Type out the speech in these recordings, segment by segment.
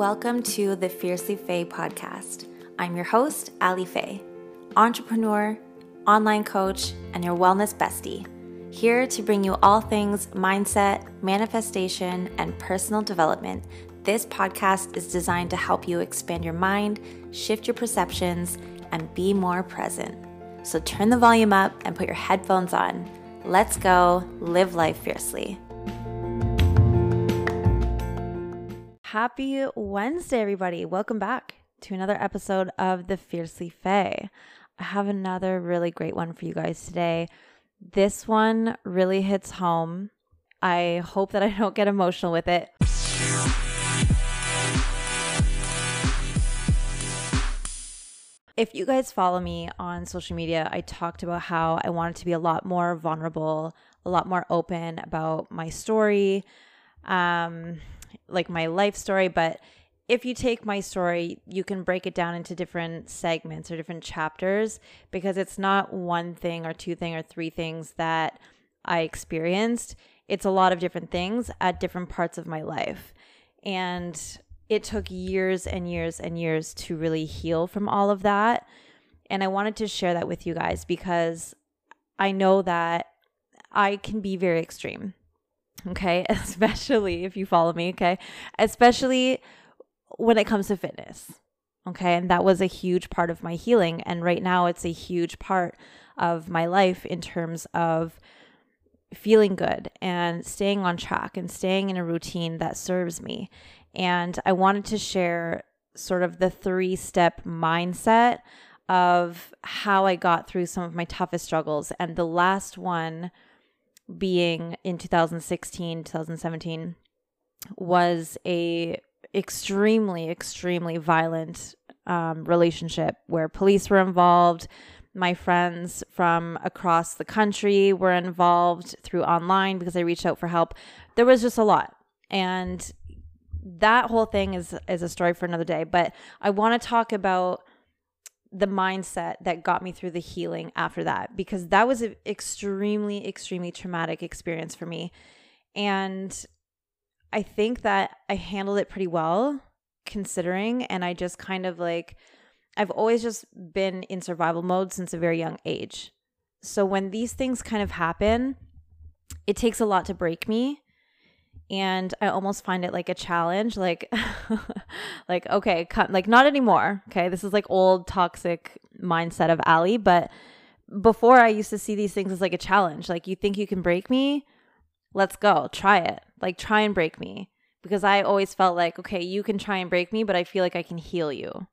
Welcome to the Fiercely Faye podcast. I'm your host, Ali Faye, entrepreneur, online coach, and your wellness bestie. Here to bring you all things mindset, manifestation, and personal development. This podcast is designed to help you expand your mind, shift your perceptions, and be more present. So turn the volume up and put your headphones on. Let's go live life fiercely. Happy Wednesday, everybody. Welcome back to another episode of The Fiercely Faye. I have another really great one for you guys today. This one really hits home. I hope that I don't get emotional with it. If you guys follow me on social media, I talked about how I wanted to be a lot more vulnerable, a lot more open about my story. Um, like my life story, but if you take my story, you can break it down into different segments or different chapters because it's not one thing or two thing or three things that I experienced. It's a lot of different things at different parts of my life. And it took years and years and years to really heal from all of that. And I wanted to share that with you guys because I know that I can be very extreme okay? Especially if you follow me, okay? Especially when it comes to fitness, okay? And that was a huge part of my healing. And right now, it's a huge part of my life in terms of feeling good and staying on track and staying in a routine that serves me. And I wanted to share sort of the three step mindset of how I got through some of my toughest struggles. And the last one being in 2016, 2017 was a extremely, extremely violent um, relationship where police were involved. My friends from across the country were involved through online because I reached out for help. There was just a lot. And that whole thing is is a story for another day, but I want to talk about the mindset that got me through the healing after that because that was an extremely extremely traumatic experience for me. And i think that i handled it pretty well considering and i just kind of like i've always just been in survival mode since a very young age. So when these things kind of happen it takes a lot to break me and I almost find it like a challenge like like okay cut, like not anymore okay? This is like old toxic mindset of Ali but before I used to see these things as like a challenge like you think you can break me? Let's go try it like try and break me. Because I always felt like okay you can try and break me but I feel like I can heal you.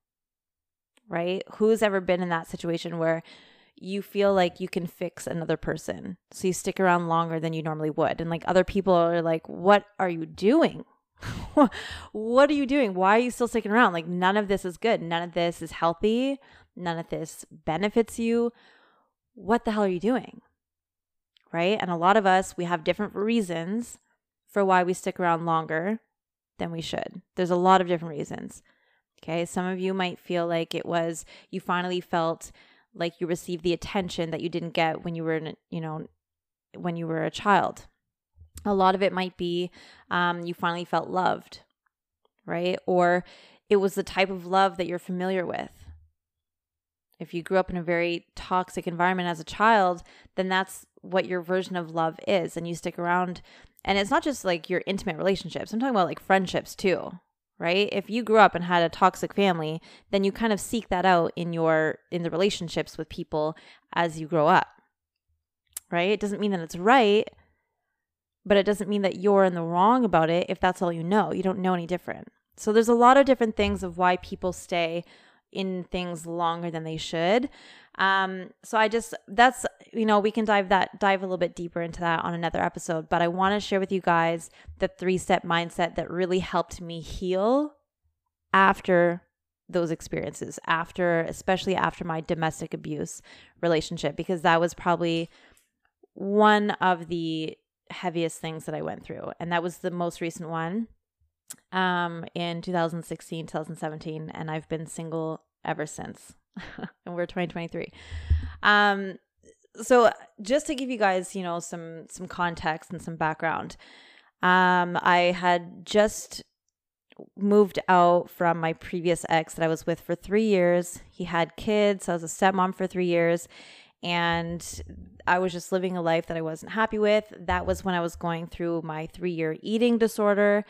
Right? Who's ever been in that situation where you feel like you can fix another person. So you stick around longer than you normally would. And like other people are like, what are you doing? what are you doing? Why are you still sticking around? Like none of this is good. None of this is healthy. None of this benefits you. What the hell are you doing? Right? And a lot of us, we have different reasons for why we stick around longer than we should. There's a lot of different reasons. Okay. Some of you might feel like it was you finally felt like you received the attention that you didn't get when you were in, you know when you were a child. A lot of it might be um, you finally felt loved right? Or it was the type of love that you're familiar with. If you grew up in a very toxic environment as a child then that's what your version of love is and you stick around. And it's not just like your intimate relationships. I'm talking about like friendships too right? If you grew up and had a toxic family then you kind of seek that out in your in the relationships with people as you grow up right? It doesn't mean that it's right but it doesn't mean that you're in the wrong about it if that's all you know. You don't know any different. So there's a lot of different things of why people stay in things longer than they should um, so I just that's you know we can dive that dive a little bit deeper into that on another episode. But I want to share with you guys the three step mindset that really helped me heal after those experiences, after especially after my domestic abuse relationship, because that was probably one of the heaviest things that I went through, and that was the most recent one um in 2016 2017 and I've been single ever since and we're 2023. Um, so just to give you guys, you know, some some context and some background, um, I had just moved out from my previous ex that I was with for three years. He had kids. I was a stepmom for three years. And I was just living a life that I wasn't happy with. That was when I was going through my three year eating disorder.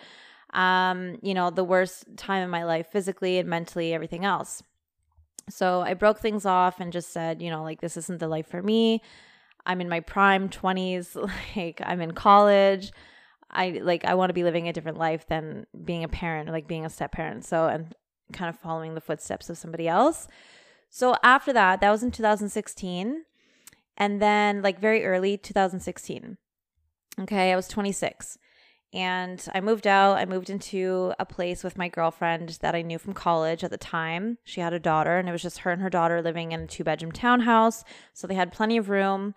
Um, you know, the worst time in my life physically and mentally, everything else. So I broke things off and just said, you know, like, this isn't the life for me. I'm in my prime 20s, like, I'm in college. I like I want to be living a different life than being a parent, like being a step parent. So and kind of following the footsteps of somebody else. So after that, that was in 2016. And then like very early 2016. Okay, I was 26. And I moved out. I moved into a place with my girlfriend that I knew from college at the time. She had a daughter, and it was just her and her daughter living in a two bedroom townhouse. So they had plenty of room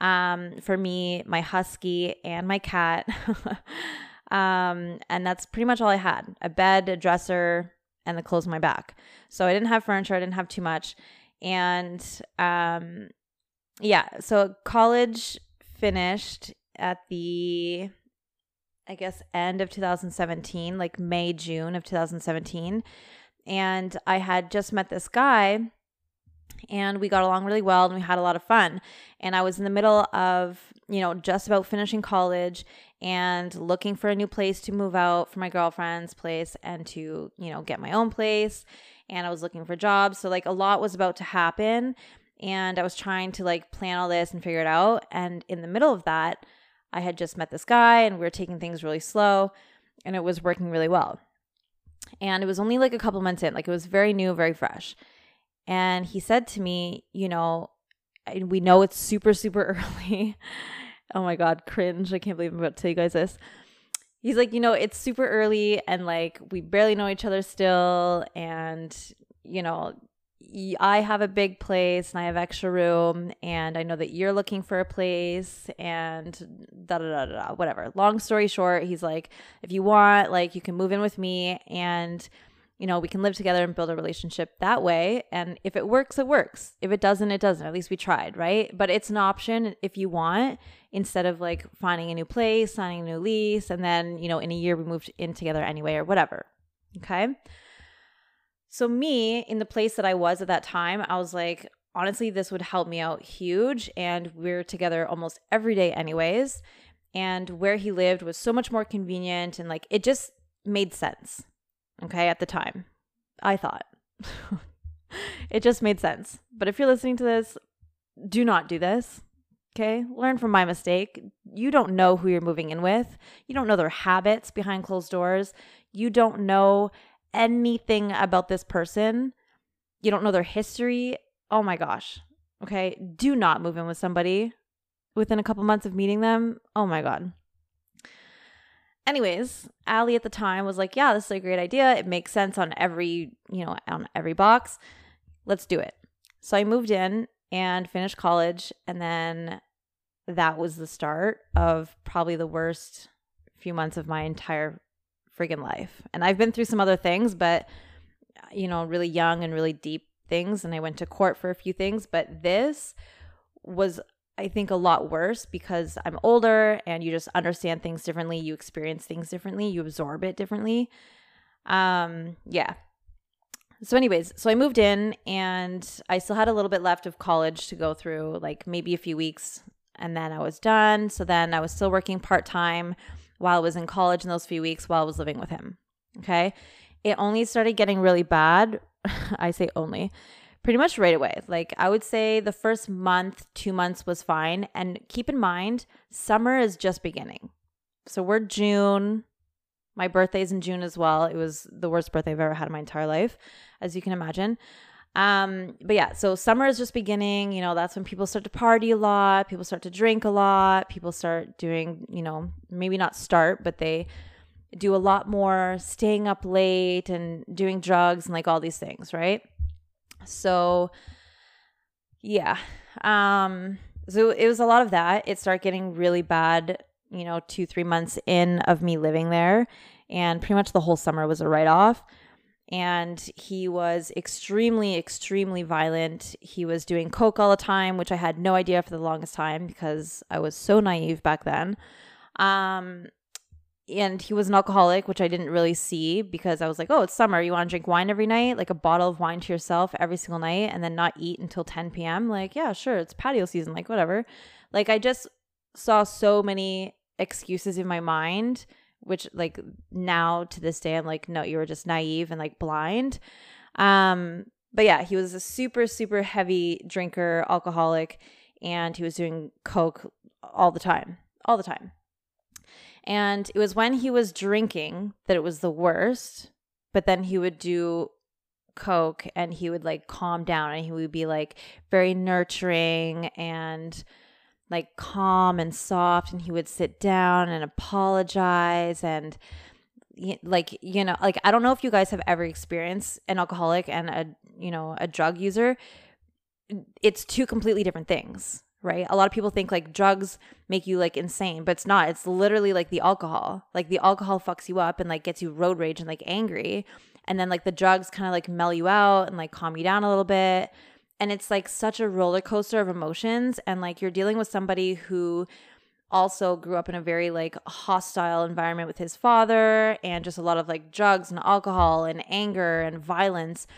um, for me, my husky, and my cat. um, and that's pretty much all I had a bed, a dresser, and the clothes on my back. So I didn't have furniture, I didn't have too much. And um, yeah, so college finished at the I guess end of 2017, like May, June of 2017. And I had just met this guy and we got along really well and we had a lot of fun. And I was in the middle of, you know, just about finishing college and looking for a new place to move out for my girlfriend's place and to, you know, get my own place. And I was looking for jobs. So, like, a lot was about to happen. And I was trying to, like, plan all this and figure it out. And in the middle of that, I had just met this guy and we were taking things really slow and it was working really well. And it was only like a couple months in, like, it was very new, very fresh. And he said to me, you know, we know it's super, super early. oh my God, cringe. I can't believe I'm about to tell you guys this. He's like, you know, it's super early and like we barely know each other still. And, you know, I have a big place and I have extra room, and I know that you're looking for a place, and da da da da, whatever. Long story short, he's like, if you want, like, you can move in with me, and you know, we can live together and build a relationship that way. And if it works, it works. If it doesn't, it doesn't. At least we tried, right? But it's an option if you want, instead of like finding a new place, signing a new lease, and then, you know, in a year we moved in together anyway or whatever. Okay. So, me in the place that I was at that time, I was like, honestly, this would help me out huge. And we're together almost every day, anyways. And where he lived was so much more convenient and like it just made sense okay, at the time. I thought. it just made sense. But if you're listening to this, do not do this. Okay, learn from my mistake. You don't know who you're moving in with. You don't know their habits behind closed doors. You don't know anything about this person. You don't know their history. Oh my gosh. Okay, do not move in with somebody within a couple months of meeting them. Oh my God. Anyways, Allie at the time was like, "Yeah, this is a great idea. It makes sense on every, you know, on every box. Let's do it." So I moved in and finished college and then that was the start of probably the worst few months of my entire friggin' life. And I've been through some other things, but you know, really young and really deep things and I went to court for a few things, but this was I think a lot worse because I'm older and you just understand things differently, you experience things differently, you absorb it differently. Um, yeah. So, anyways, so I moved in and I still had a little bit left of college to go through, like maybe a few weeks, and then I was done. So then I was still working part time while I was in college in those few weeks while I was living with him. Okay. It only started getting really bad. I say only pretty much right away. Like I would say the first month, two months was fine. And keep in mind, summer is just beginning. So we're June. My birthday's in June as well. It was the worst birthday I've ever had in my entire life, as you can imagine. Um, but yeah, so summer is just beginning. You know, that's when people start to party a lot, people start to drink a lot, people start doing, you know, maybe not start, but they do a lot more staying up late and doing drugs and like all these things, right? So yeah. Um so it was a lot of that. It started getting really bad, you know, 2-3 months in of me living there and pretty much the whole summer was a write off. And he was extremely, extremely violent. He was doing coke all the time, which I had no idea for the longest time because I was so naive back then. Um, and he was an alcoholic, which I didn't really see because I was like, oh, it's summer. You want to drink wine every night, like a bottle of wine to yourself every single night, and then not eat until 10 p.m. Like, yeah, sure, it's patio season, like, whatever. Like, I just saw so many excuses in my mind, which, like, now to this day, I'm like, no, you were just naive and like blind. Um, but yeah, he was a super, super heavy drinker, alcoholic, and he was doing coke all the time, all the time. And it was when he was drinking that it was the worst. But then he would do coke and he would like calm down and he would be like very nurturing and like calm and soft and he would sit down and apologize and like you know like i don't know if you guys have ever experienced an alcoholic and a you know a drug user it's two completely different things right? A lot of people think like drugs make you like insane, but it's not. It's literally like the alcohol. Like the alcohol fucks you up and like gets you road rage and like angry. And then like the drugs kind of like mellow you out and like calm you down a little bit. And it's like such a roller coaster of emotions. And like you're dealing with somebody who also grew up in a very like hostile environment with his father and just a lot of like drugs and alcohol and anger and violence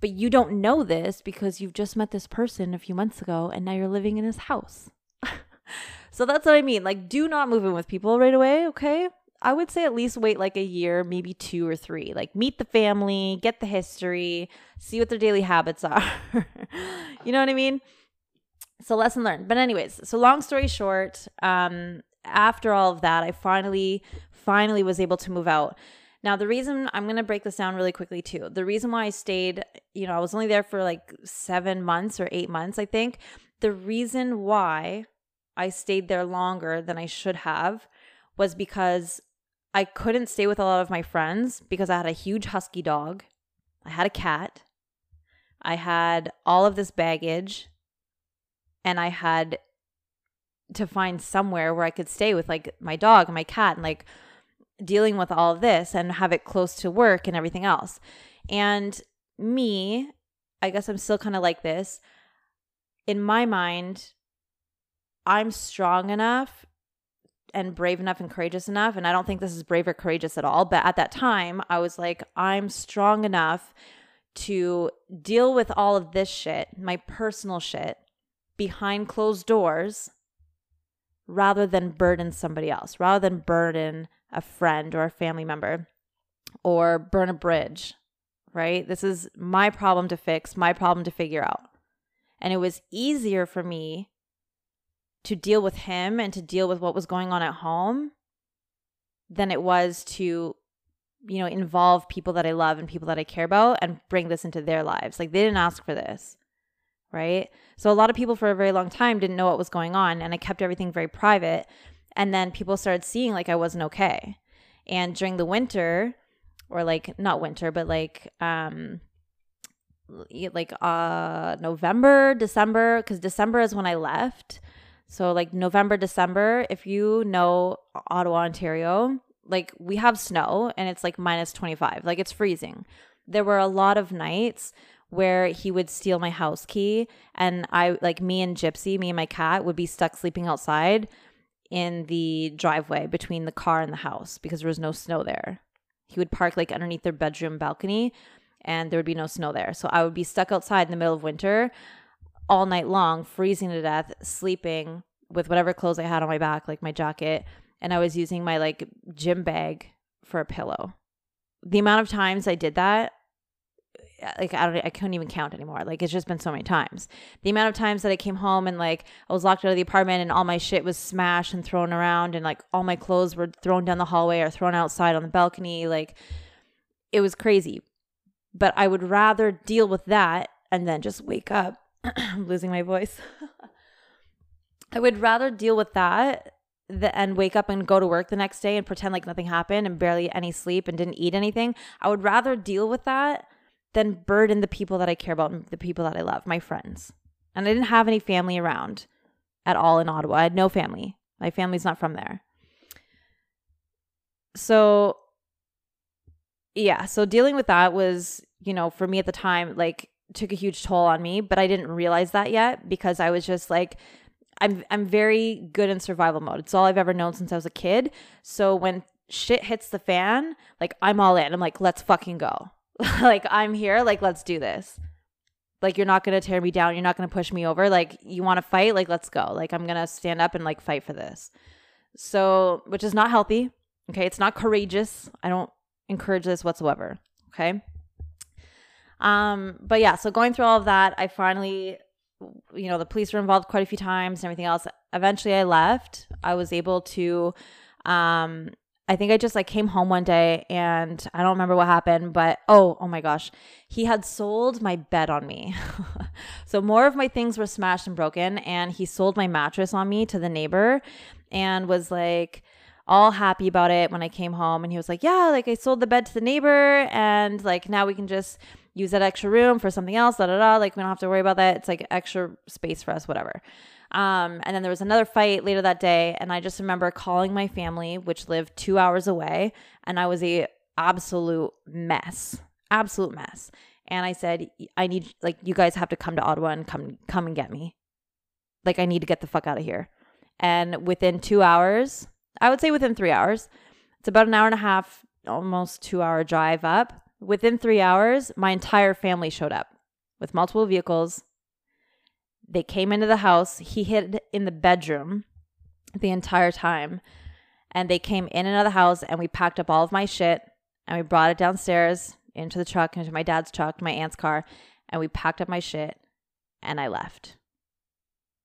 but you don't know this because you've just met this person a few months ago and now you're living in his house. so that's what I mean. Like, do not move in with people right away, okay? I would say at least wait like a year, maybe two or three. Like, meet the family, get the history, see what their daily habits are. you know what I mean? So, lesson learned. But, anyways, so long story short, um, after all of that, I finally, finally was able to move out. Now, the reason I'm going to break this down really quickly too. The reason why I stayed, you know, I was only there for like seven months or eight months, I think. The reason why I stayed there longer than I should have was because I couldn't stay with a lot of my friends because I had a huge husky dog, I had a cat, I had all of this baggage, and I had to find somewhere where I could stay with like my dog and my cat and like dealing with all of this and have it close to work and everything else. And me, I guess I'm still kind of like this. In my mind, I'm strong enough and brave enough and courageous enough. And I don't think this is brave or courageous at all. But at that time, I was like, I'm strong enough to deal with all of this shit, my personal shit, behind closed doors rather than burden somebody else, rather than burden a friend or a family member or burn a bridge, right? This is my problem to fix, my problem to figure out. And it was easier for me to deal with him and to deal with what was going on at home than it was to you know involve people that I love and people that I care about and bring this into their lives. Like they didn't ask for this. Right? So a lot of people for a very long time didn't know what was going on and I kept everything very private and then people started seeing like I wasn't okay. And during the winter, or like not winter, but like um like uh November, December, because December is when I left. So like November, December, if you know Ottawa, Ontario, like we have snow and it's like minus 25. Like it's freezing. There were a lot of nights where he would steal my house key and I like me and Gypsy, me and my cat would be stuck sleeping outside in the driveway between the car and the house because there was no snow there. He would park like underneath their bedroom balcony and there would be no snow there. So I would be stuck outside in the middle of winter all night long, freezing to death, sleeping with whatever clothes I had on my back, like my jacket, and I was using my like gym bag for a pillow. The amount of times I did that eh, like I don't I couldn't even count anymore. Like it's just been so many times. The amount of times that I came home and like I was locked out of the apartment and all my shit was smashed and thrown around and like all my clothes were thrown down the hallway or thrown outside on the balcony like it was crazy. But I would rather deal with that and then just wake up. I'm losing my voice. I would rather deal with that the, and wake up and go to work the next day and pretend like nothing happened and barely any sleep and didn't eat anything. I would rather deal with that than burden the people that I care about and the people that I love, my friends. And I didn't have any family around at all in Ottawa. I had no family. My family's not from there. So, yeah, so dealing with that was, you know, for me at the time, like took a huge toll on me, but I didn't realize that yet because I was just like, I'm I'm very good in survival mode. It's all I've ever known since I was a kid. So when shit hits the fan, like I'm all in. I'm like, let's fucking go. like I'm here, like let's do this. Like you're not gonna tear me down, you're not gonna push me over. Like you wanna fight, like let's go. Like I'm gonna stand up and like fight for this. So, which is not healthy. Okay, it's not courageous. I don't encourage this whatsoever. Okay. Um, but yeah, so going through all of that, I finally, you know, the police were involved quite a few times and everything else. Eventually I left. I was able to um I think I just like came home one day and I don't remember what happened, but oh, oh my gosh. He had sold my bed on me. so more of my things were smashed and broken and he sold my mattress on me to the neighbor and was like all happy about it when I came home and he was like, "Yeah, like I sold the bed to the neighbor and like now we can just use that extra room for something else, da da da. Like we don't have to worry about that. It's like extra space for us, whatever." Um, and then there was another fight later that day, and I just remember calling my family, which lived two hours away, and I was a absolute mess, absolute mess. And I said, I need like you guys have to come to Ottawa and come come and get me. Like I need to get the fuck out of here. And within two hours, I would say within three hours, it's about an hour and a half, almost two hour drive up. Within three hours, my entire family showed up with multiple vehicles they came into the house. He hid in the bedroom the entire time. And they came in and out of the house and we packed up all of my shit and we brought it downstairs into the truck, into my dad's truck, my aunt's car, and we packed up my shit and I left.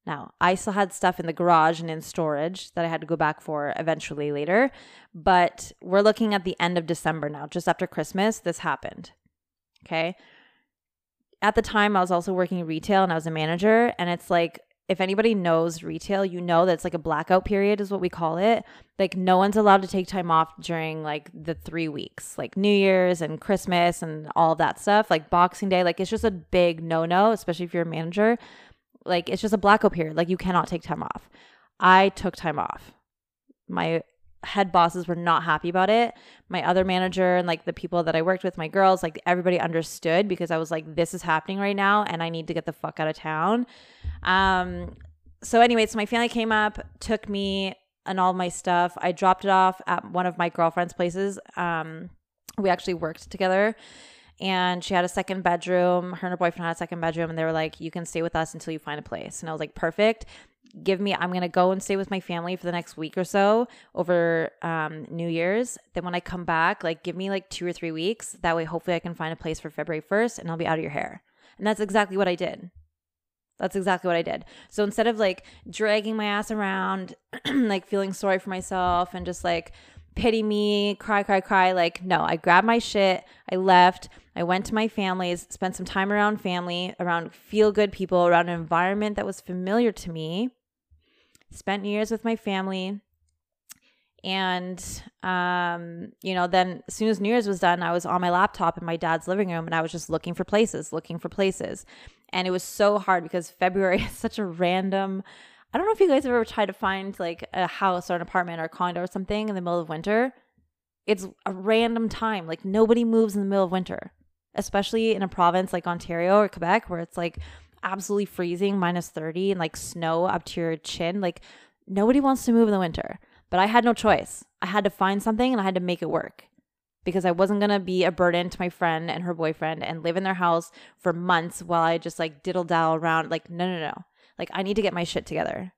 Now, I still had stuff in the garage and in storage that I had to go back for eventually later, but we're looking at the end of December now, just after Christmas, this happened. Okay at the time I was also working retail and I was a manager and it's like if anybody knows retail, you know that it's like a blackout period is what we call it. Like no one's allowed to take time off during like the 3 weeks, like New Year's and Christmas and all that stuff, like Boxing Day, like it's just a big no-no, especially if you're a manager. Like it's just a blackout period. Like you cannot take time off. I took time off. My head bosses were not happy about it. My other manager and like the people that I worked with, my girls, like everybody understood because I was like, this is happening right now and I need to get the fuck out of town. Um, so anyway, so my family came up, took me and all my stuff. I dropped it off at one of my girlfriend's places. Um, we actually worked together and she had a second bedroom. Her and her boyfriend had a second bedroom, and they were like, "You can stay with us until you find a place." And I was like, "Perfect." give me i'm to go and stay with my family for the next week or so over um, new year's then when i come back like give me like two or three weeks that way hopefully i can find a place for february 1st and i'll be out of your hair and that's exactly what i did that's exactly what i did so instead of like dragging my ass around like feeling sorry for myself and just like pity me cry cry cry like no i grabbed my shit i left I went to my family's, spent some time around family, around feel good people, around an environment that was familiar to me spent New Year's with my family. And, um, you know, then as soon as New Year's was done, I was on my laptop in my dad's living room and I was just looking for places, looking for places. And it was so hard because February is such a random. I don't know if you guys have ever tried to find like a house or an apartment or a condo or something in the middle of winter. It's a random time. Like nobody moves in the middle of winter, especially in a province like Ontario or Quebec where it's like absolutely freezing, minus 30, and like snow up to your chin. Like nobody wants to move in the winter. But I had no choice. I had to find something and I had to make it work because I wasn't going to be a burden to my friend and her boyfriend and live in their house for months while I just like diddle dal around. Like, no, no, no. Like, I need to get my shit together.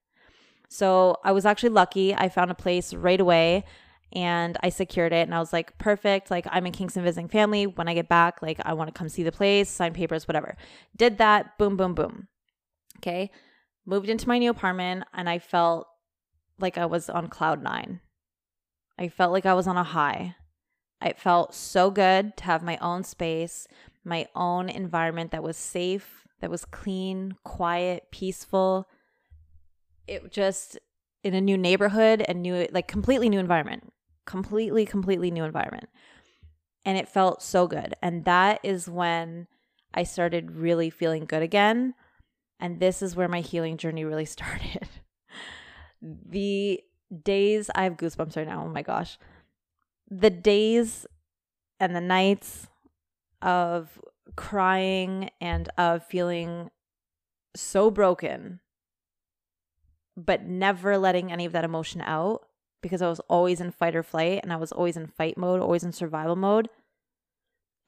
So I was actually lucky. I found a place right away and I secured it. And I was like, perfect. Like, I'm in Kingston visiting family. When I get back, like, I want to come see the place, sign papers, whatever. Did that. Boom, boom, boom. Okay. Moved into my new apartment and I felt like I was on cloud nine. I felt like I was on a high. It felt so good to have my own space, my own environment that was safe, that was clean, quiet, peaceful. It just in a new neighborhood and new like completely new environment completely, completely new environment. And it felt so good. And that is when I started really feeling good again. And this is where my healing journey really started. the days, I have goosebumps right now. Oh my gosh. The days and the nights of crying and of feeling so broken, but never letting any of that emotion out because I was always in fight or flight and I was always in fight mode, always in survival mode.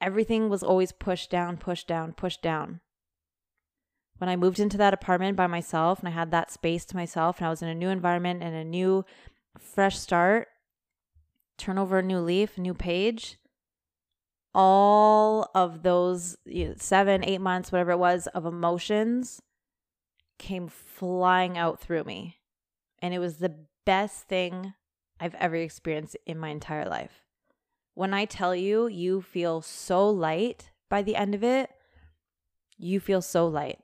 Everything was always pushed down, pushed down, pushed down. When I moved into that apartment by myself and I had that space to myself and I was in a new environment and a new fresh start, turn over a new leaf, a new page, all of those you know, seven, eight months, whatever it was, of emotions came flying out through me. And it was the best thing I've ever experienced in my entire life. When I tell you, you feel so light by the end of it, you feel so light.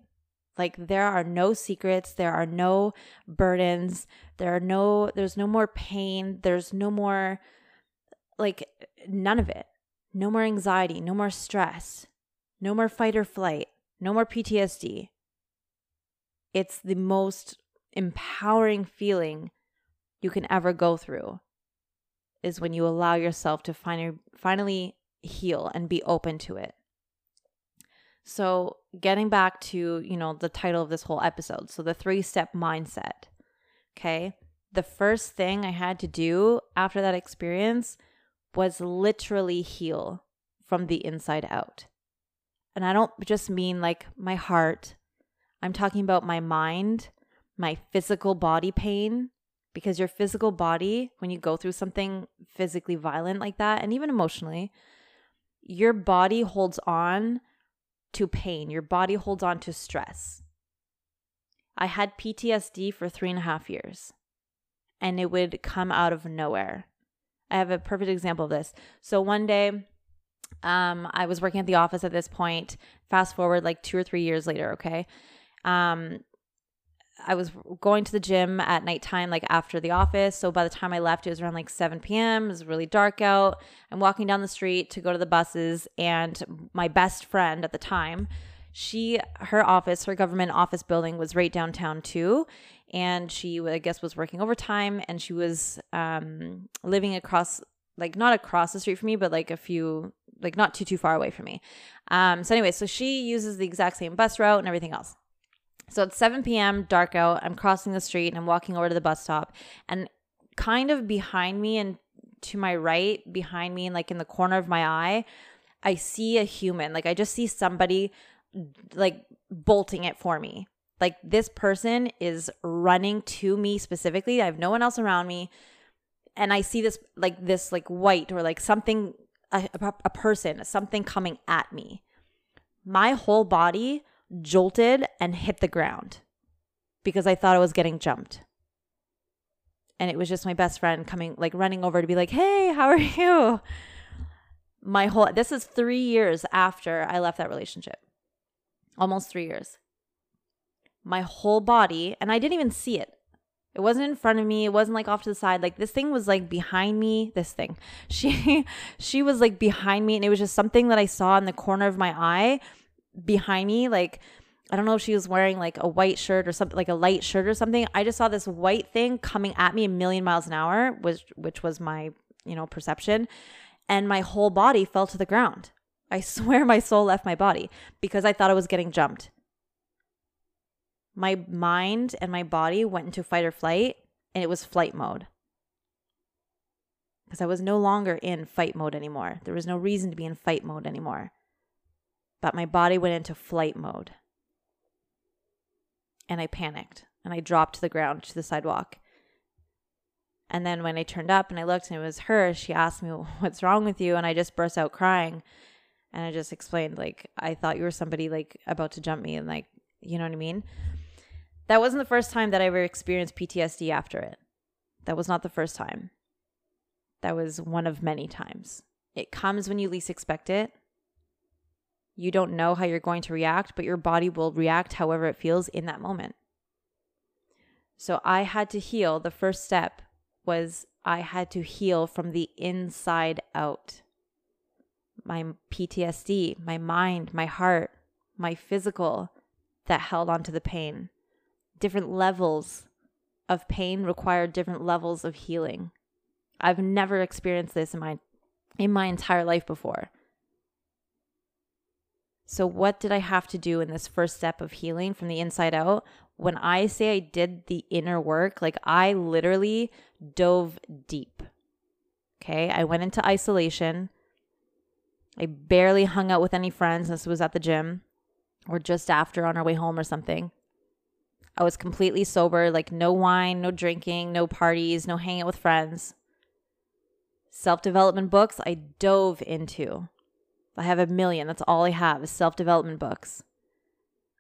Like there are no secrets, there are no burdens, there are no there's no more pain, there's no more like none of it. No more anxiety, no more stress, no more fight or flight, no more PTSD. It's the most empowering feeling you can ever go through is when you allow yourself to finally finally heal and be open to it. So, getting back to, you know, the title of this whole episode. So, the three-step mindset. Okay? The first thing I had to do after that experience was literally heal from the inside out. And I don't just mean like my heart. I'm talking about my mind, my physical body pain, because your physical body, when you go through something physically violent like that, and even emotionally, your body holds on to pain, your body holds on to stress. I had PTSD for three and a half years, and it would come out of nowhere. I have a perfect example of this. So one day, um, I was working at the office at this point. Fast forward like two or three years later, okay. Um, I was going to the gym at nighttime, like after the office. So by the time I left, it was around like 7 p.m. It was really dark out. I'm walking down the street to go to the buses, and my best friend at the time, she, her office, her government office building was right downtown too. And she, I guess, was working overtime and she was um, living across, like not across the street from me, but like a few, like not too, too far away from me. Um, so anyway, so she uses the exact same bus route and everything else. So it's 7 p.m., dark out. I'm crossing the street and I'm walking over to the bus stop. And kind of behind me and to my right, behind me, and like in the corner of my eye, I see a human. Like I just see somebody like bolting it for me. Like this person is running to me specifically. I have no one else around me. And I see this like this like white or like something a, a person, something coming at me. My whole body jolted and hit the ground because I thought I was getting jumped. And it was just my best friend coming, like running over to be like, hey, how are you? My whole, this is three years after I left that relationship. Almost three years. My whole body, and I didn't even see it. It wasn't in front of me. It wasn't like off to the side. Like this thing was like behind me. This thing. She she was like behind me and it was just something that I saw in the corner of my eye behind me like I don't know if she was wearing like a white shirt or something like a light shirt or something. I just saw this white thing coming at me a million miles an hour, which which was my, you know, perception, and my whole body fell to the ground. I swear my soul left my body because I thought I was getting jumped. My mind and my body went into fight or flight and it was flight mode. Because I was no longer in fight mode anymore. There was no reason to be in fight mode anymore but my body went into flight mode. And I panicked and I dropped to the ground to the sidewalk. And then when I turned up and I looked and it was her, she asked me, What's wrong with you? And I just burst out crying. And I just explained, like, I thought you were somebody like about to jump me and like, you know what I mean? That wasn't the first time that I ever experienced PTSD after it. That was not the first time. That was one of many times. It comes when you least expect it. You don't know how you're going to react, but your body will react however it feels in that moment. So I had to heal. The first step was I had to heal from the inside out. My PTSD, my mind, my heart, my physical that held onto the pain. Different levels of pain require different levels of healing. I've never experienced this in my in my entire life before. So, what did I have to do in this first step of healing from the inside out? when I say I did the inner work, like I literally dove deep. Okay. I went into isolation. I barely hung out with any friends. This was at the gym or just after on our way home or something. I was completely sober, like no wine, no drinking, no parties, no hanging out with friends. Self development books I dove into. I have a million. That's all I have is self development books.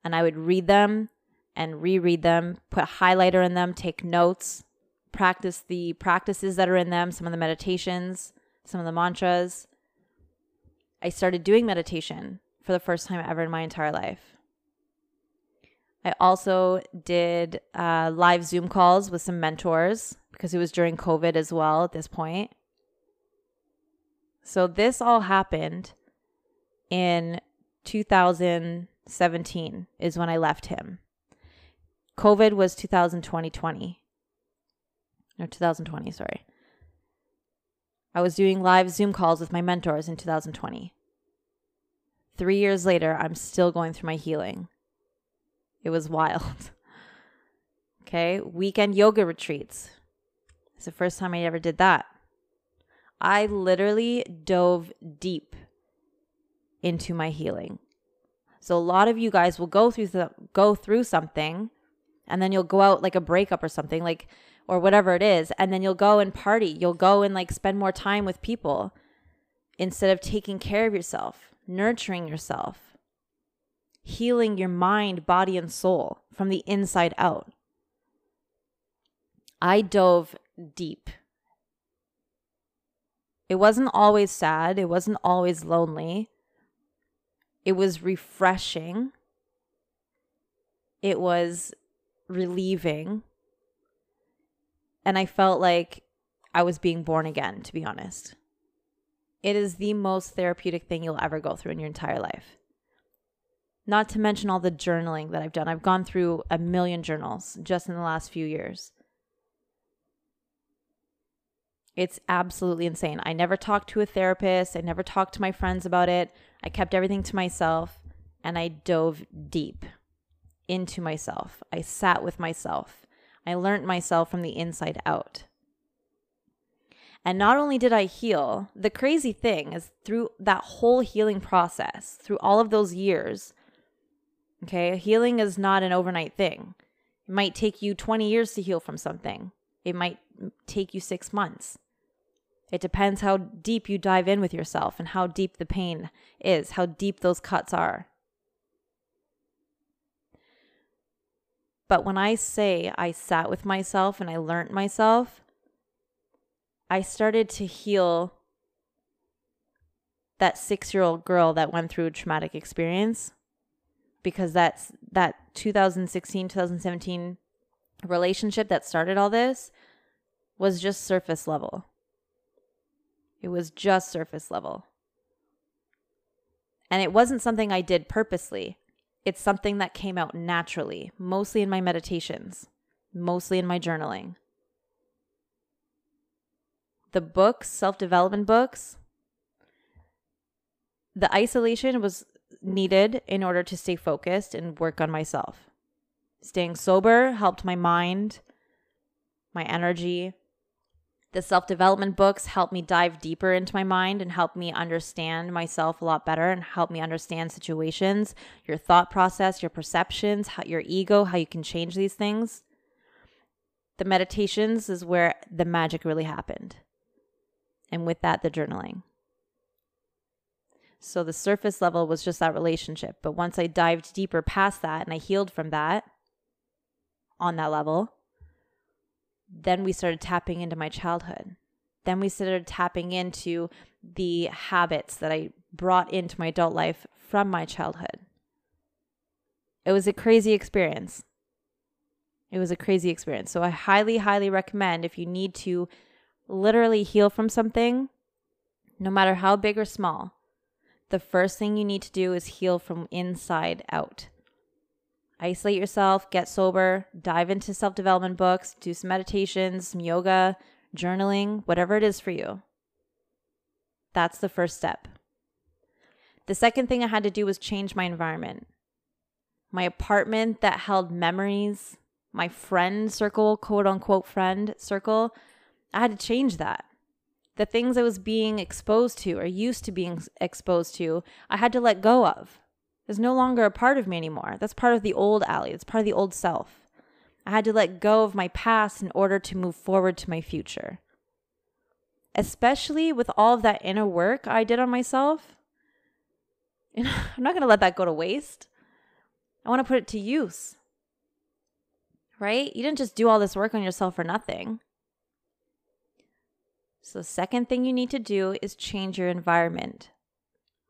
And I would read them and reread them, put a highlighter in them, take notes, practice the practices that are in them, some of the meditations, some of the mantras. I started doing meditation for the first time ever in my entire life. I also did uh, live Zoom calls with some mentors because it was during COVID as well at this point. So this all happened in 2017 is when I left him. COVID was 2020 20. Or 2020, sorry. I was doing live Zoom calls with my mentors in 2020. Three years later, I'm still going through my healing. It was wild. okay, weekend yoga retreats. It's the first time I ever did that. I literally dove deep into my healing. So a lot of you guys will go through go through something and then you'll go out like a breakup or something like or whatever it is and then you'll go and party. You'll go and like spend more time with people instead of taking care of yourself, nurturing yourself, healing your mind, body and soul from the inside out. I dove deep it wasn't always sad, it wasn't always lonely. It was refreshing. It was relieving. And I felt like I was being born again, to be honest. It is the most therapeutic thing you'll ever go through in your entire life. Not to mention all the journaling that I've done. I've gone through a million journals just in the last few years. It's absolutely insane. I never talked to a therapist. I never talked to my friends about it. I kept everything to myself and I dove deep into myself. I sat with myself. I learned myself from the inside out. And not only did I heal, the crazy thing is through that whole healing process, through all of those years, okay, healing is not an overnight thing. It might take you 20 years to heal from something, it might take you six months. It depends how deep you dive in with yourself and how deep the pain is, how deep those cuts are. But when I say I sat with myself and I learned myself, I started to heal that six year old girl that went through a traumatic experience because that's that 2016 2017 relationship that started all this was just surface level it was just surface level. And it wasn't something I did purposely. It's something that came out naturally, mostly in my meditations, mostly in my journaling. The books, self development books, the isolation was needed in order to stay focused and work on myself. Staying sober helped my mind, my energy, the self development books helped me dive deeper into my mind and help me understand myself a lot better and help me understand situations, your thought process, your perceptions, how, your ego, how you can change these things. The meditations is where the magic really happened. And with that, the journaling. So the surface level was just that relationship. But once I dived deeper past that and I healed from that on that level, then we started tapping into my childhood. Then we started tapping into the habits that I brought into my adult life from my childhood. It was a crazy experience. It was a crazy experience. So I highly, highly recommend if you need to literally heal from something, no matter how big or small, the first thing you need to do is heal from inside out. Isolate yourself, get sober, dive into self development books, do some meditations, some yoga, journaling, whatever it is for you. That's the first step. The second thing I had to do was change my environment. my apartment that held memories, my friend circle, quote unquote friend circle. I had to change that. The things I was being exposed to or used to being exposed to, I had to let go of. It's no longer a part of me anymore. That's part of the old Allie. It's part of the old self. I had to let go of my past in order to move forward to my future. Especially with all of that inner work I did on myself. I'm not going to let that go to waste. I want to put it to use. Right? You didn't just do all this work on yourself for nothing. So, the second thing you need to do is change your environment.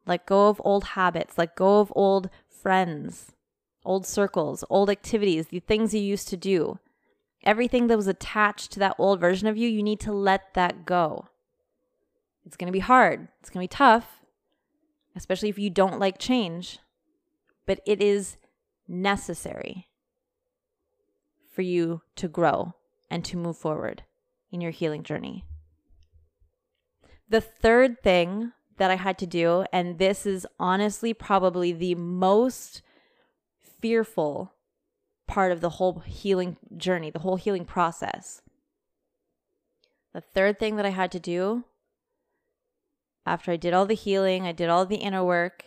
Let go of old habits, let go of old friends, old circles, old activities, the things you used to do. Everything that was attached to that old version of you, you need to let that go. It's going to be hard. It's going to be tough, especially if you don't like change, but it is necessary for you to grow and to move forward in your healing journey. The third thing that I had to do, and this is honestly probably the most fearful part of the whole healing journey, the whole healing process. The third thing that I had to do after I did all the healing, I did all the inner work,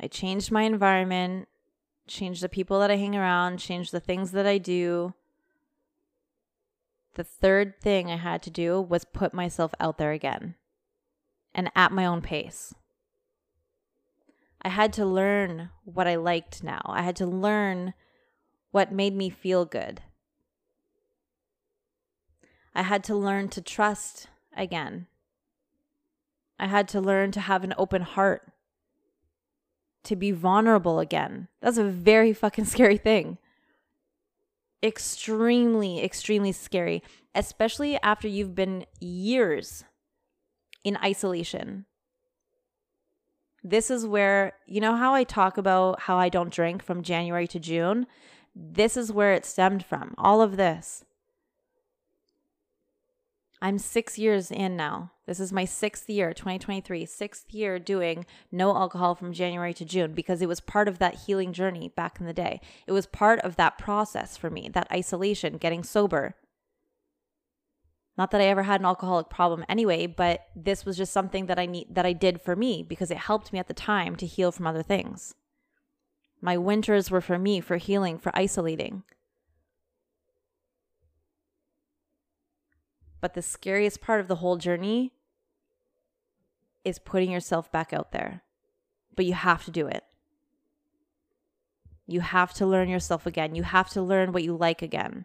I changed my environment, changed the people that I hang around, changed the things that I do. The third thing I had to do was put myself out there again and at my own pace. I had to learn what I liked now. I had to learn what made me feel good. I had to learn to trust again. I had to learn to have an open heart, to be vulnerable again. That's a very fucking scary thing. Extremely, extremely scary, especially after you've been years in isolation. This is where, you know, how I talk about how I don't drink from January to June? This is where it stemmed from. All of this. I'm six years in now. This is my sixth year, 2023, sixth year doing no alcohol from January to June because it was part of that healing journey back in the day. It was part of that process for me, that isolation, getting sober. Not that I ever had an alcoholic problem anyway, but this was just something that I need that I did for me because it helped me at the time to heal from other things. My winters were for me, for healing, for isolating. But the scariest part of the whole journey is putting yourself back out there. But you have to do it. You have to learn yourself again. You have to learn what you like again.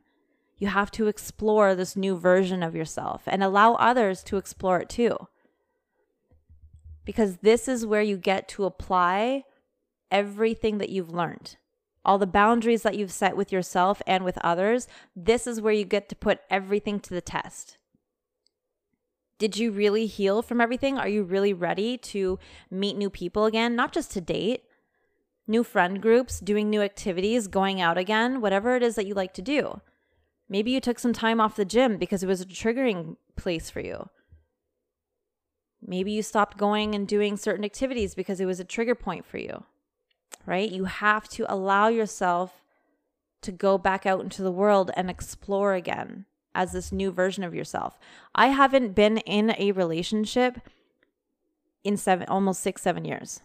You have to explore this new version of yourself and allow others to explore it too. Because this is where you get to apply everything that you've learned. All the boundaries that you've set with yourself and with others, this is where you get to put everything to the test. Did you really heal from everything? Are you really ready to meet new people again? Not just to date, new friend groups, doing new activities, going out again, whatever it is that you like to do. Maybe you took some time off the gym because it was a triggering place for you. Maybe you stopped going and doing certain activities because it was a trigger point for you, right? You have to allow yourself to go back out into the world and explore again as this new version of yourself. I haven't been in a relationship in seven, almost six, seven years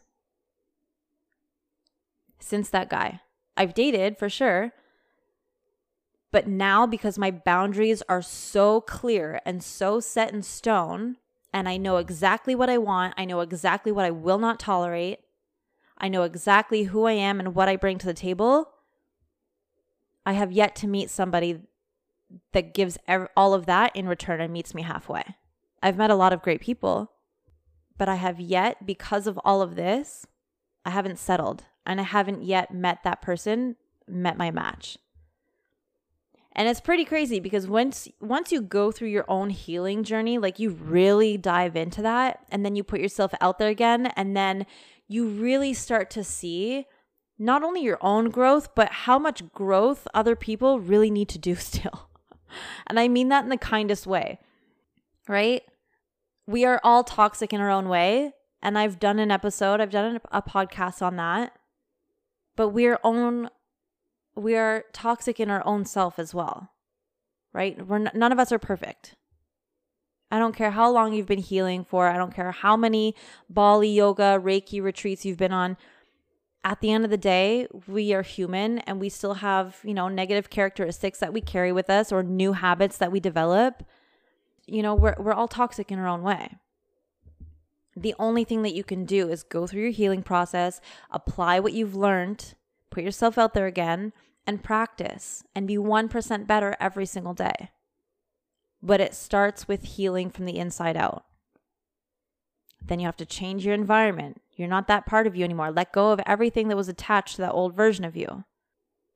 since that guy. I've dated for sure, but now, because my boundaries are so clear and so set in stone, and I know exactly what I want, I know exactly what I will not tolerate, I know exactly who I am and what I bring to the table, I have yet to meet somebody that gives all of that in return and meets me halfway. I've met a lot of great people, but I have yet, because of all of this, I haven't settled and I haven't yet met that person, met my match. And it's pretty crazy because once once you go through your own healing journey, like you really dive into that and then you put yourself out there again and then you really start to see not only your own growth, but how much growth other people really need to do still. And I mean that in the kindest way. Right? We are all toxic in our own way, and I've done an episode, I've done a podcast on that. but we're own we are toxic in our own self as well. Right? We're n- none of us are perfect. I don't care how long you've been healing for. I don't care how many Bali yoga, Reiki retreats you've been on. At the end of the day, we are human and we still have, you know, negative characteristics that we carry with us or new habits that we develop. You know, we're we're all toxic in our own way. The only thing that you can do is go through your healing process, apply what you've learned, put yourself out there again, and practice and be 1% better every single day. But it starts with healing from the inside out. Then you have to change your environment. You're not that part of you anymore. Let go of everything that was attached to that old version of you.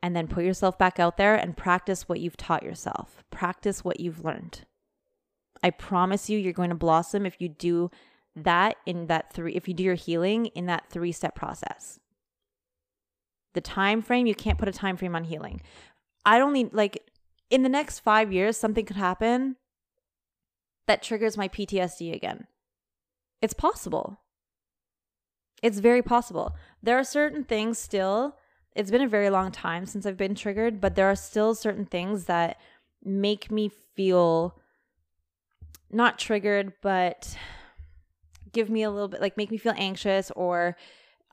And then put yourself back out there and practice what you've taught yourself. Practice what you've learned. I promise you, you're going to blossom if you do that in that three if you do your healing in that three step process the time frame you can't put a time frame on healing i don't need like in the next five years something could happen that triggers my ptsd again it's possible it's very possible. There are certain things still it's been a very long time since i've been triggered but there are still certain things that make me feel not triggered but give me a little bit like make me feel anxious or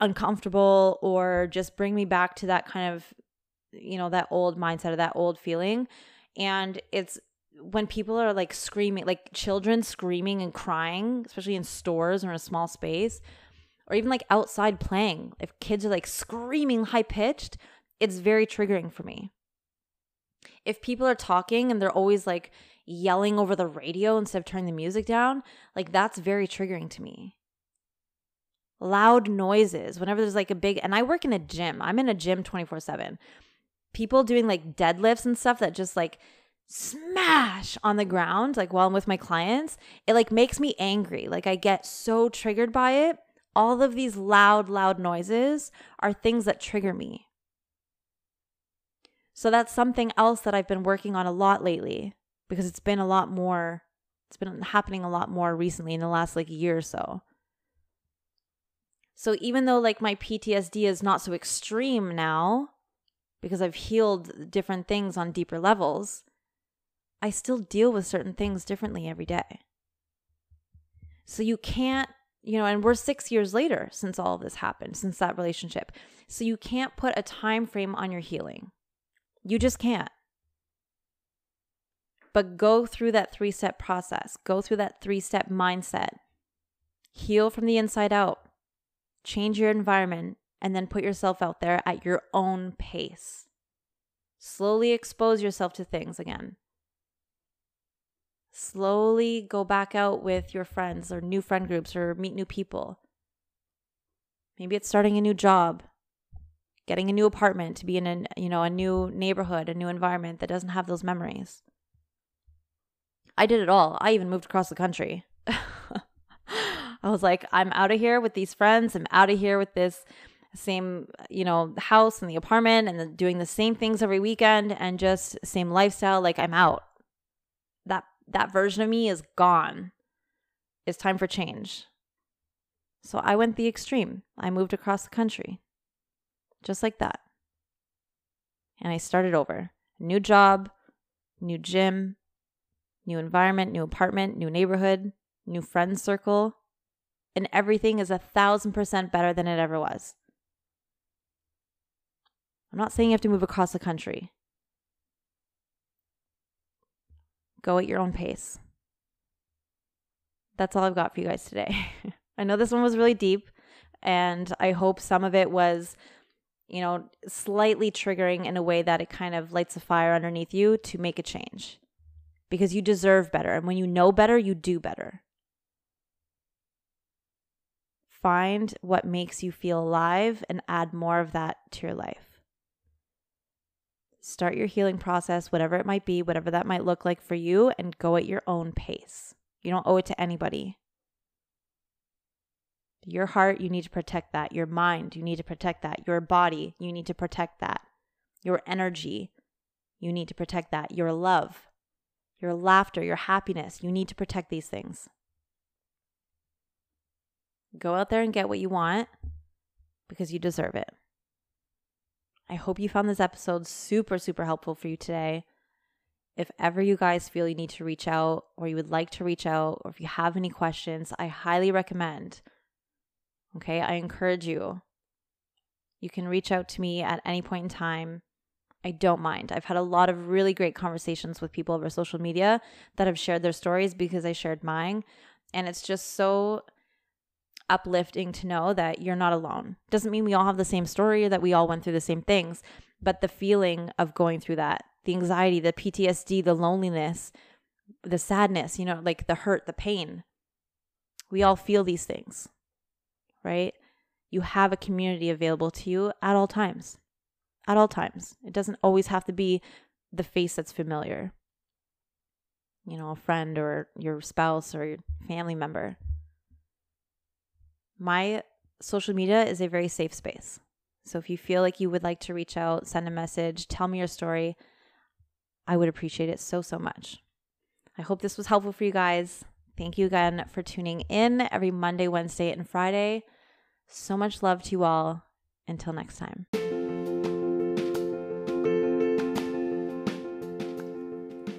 uncomfortable or just bring me back to that kind of you know that old mindset or that old feeling. And it's when people are like screaming like children screaming and crying especially in stores or in a small space or even like outside playing if kids are like screaming high pitched it's very triggering for me if people are talking and they're always like yelling over the radio instead of turning the music down, like that's very triggering to me. Loud noises, whenever there's like a big, and I work in a gym, I'm in a gym 24 7. People doing like deadlifts and stuff that just like smash on the ground, like while I'm with my clients, it like makes me angry. Like I get so triggered by it. All of these loud, loud noises are things that trigger me. So that's something else that I've been working on a lot lately because it's been a lot more it's been happening a lot more recently in the last like year or so. So even though like my PTSD is not so extreme now because I've healed different things on deeper levels, I still deal with certain things differently every day. So you can't, you know, and we're 6 years later since all of this happened, since that relationship. So you can't put a time frame on your healing. You just can't. But go through that three step process, go through that three step mindset. Heal from the inside out, change your environment, and then put yourself out there at your own pace. Slowly expose yourself to things again. Slowly go back out with your friends or new friend groups or meet new people. Maybe it's starting a new job, getting a new apartment to be in a, you know, a new neighborhood, a new environment that doesn't have those memories. I did it all. I even moved across the country. I was like, I'm out of here with these friends. I'm out of here with this same, you know, house and the apartment and the, doing the same things every weekend and just same lifestyle. Like I'm out. That that version of me is gone. It's time for change. So I went the extreme. I moved across the country. Just like that. And I started over. New job, new gym, new environment, new apartment, new neighborhood, new friend circle, and everything is a thousand percent better than it ever was. I'm not saying you have to move across the country. Go at your own pace. That's all I've got for you guys today. I know this one was really deep, and I hope some of it was, you know, slightly triggering in a way that it kind of lights a fire underneath you to make a change because you deserve better. And when you know better, you do better. Find what makes you feel alive and add more of that to your life. Start your healing process, whatever it might be, whatever that might look like for you, and go at your own pace. You don't owe it to anybody. Your heart, you need to protect that. Your mind, you need to protect that. Your body, you need to protect that. Your energy, you need to protect that. Your love, your laughter, your happiness. You need to protect these things. Go out there and get what you want because you deserve it. I hope you found this episode super, super helpful for you today. If ever you guys feel you need to reach out or you would like to reach out, or if you have any questions, I highly recommend. Okay, I encourage you. You can reach out to me at any point in time. I don't mind. I've had a lot of really great conversations with people over social media that have shared their stories because I shared mine. And it's just so uplifting to know that you're not alone. Doesn't mean we all have the same story or that we all went through the same things, but the feeling of going through that, the anxiety, the PTSD, the loneliness, the sadness, you know, like the hurt, the pain. We all feel these things, right? You have a community available to you at all times. At all times. It doesn't always have to be the face that's familiar. You know, a friend or your spouse or your family member my social media is a very safe space. So if you feel like you would like to reach out, send a message, tell me your story, I would appreciate it so, so much. I hope this was helpful for you guys. Thank you again for tuning in every Monday, Wednesday, and Friday. So much love to you all. Until next time.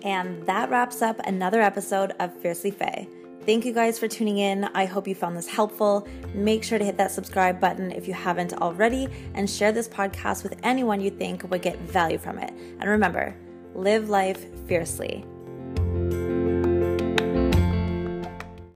And that wraps up another episode of Fiercely Faye. Thank you guys for tuning in. I hope you found this helpful. Make sure to hit that subscribe button if you haven't already and share this podcast with anyone you think would get value from it. And remember, live life fiercely.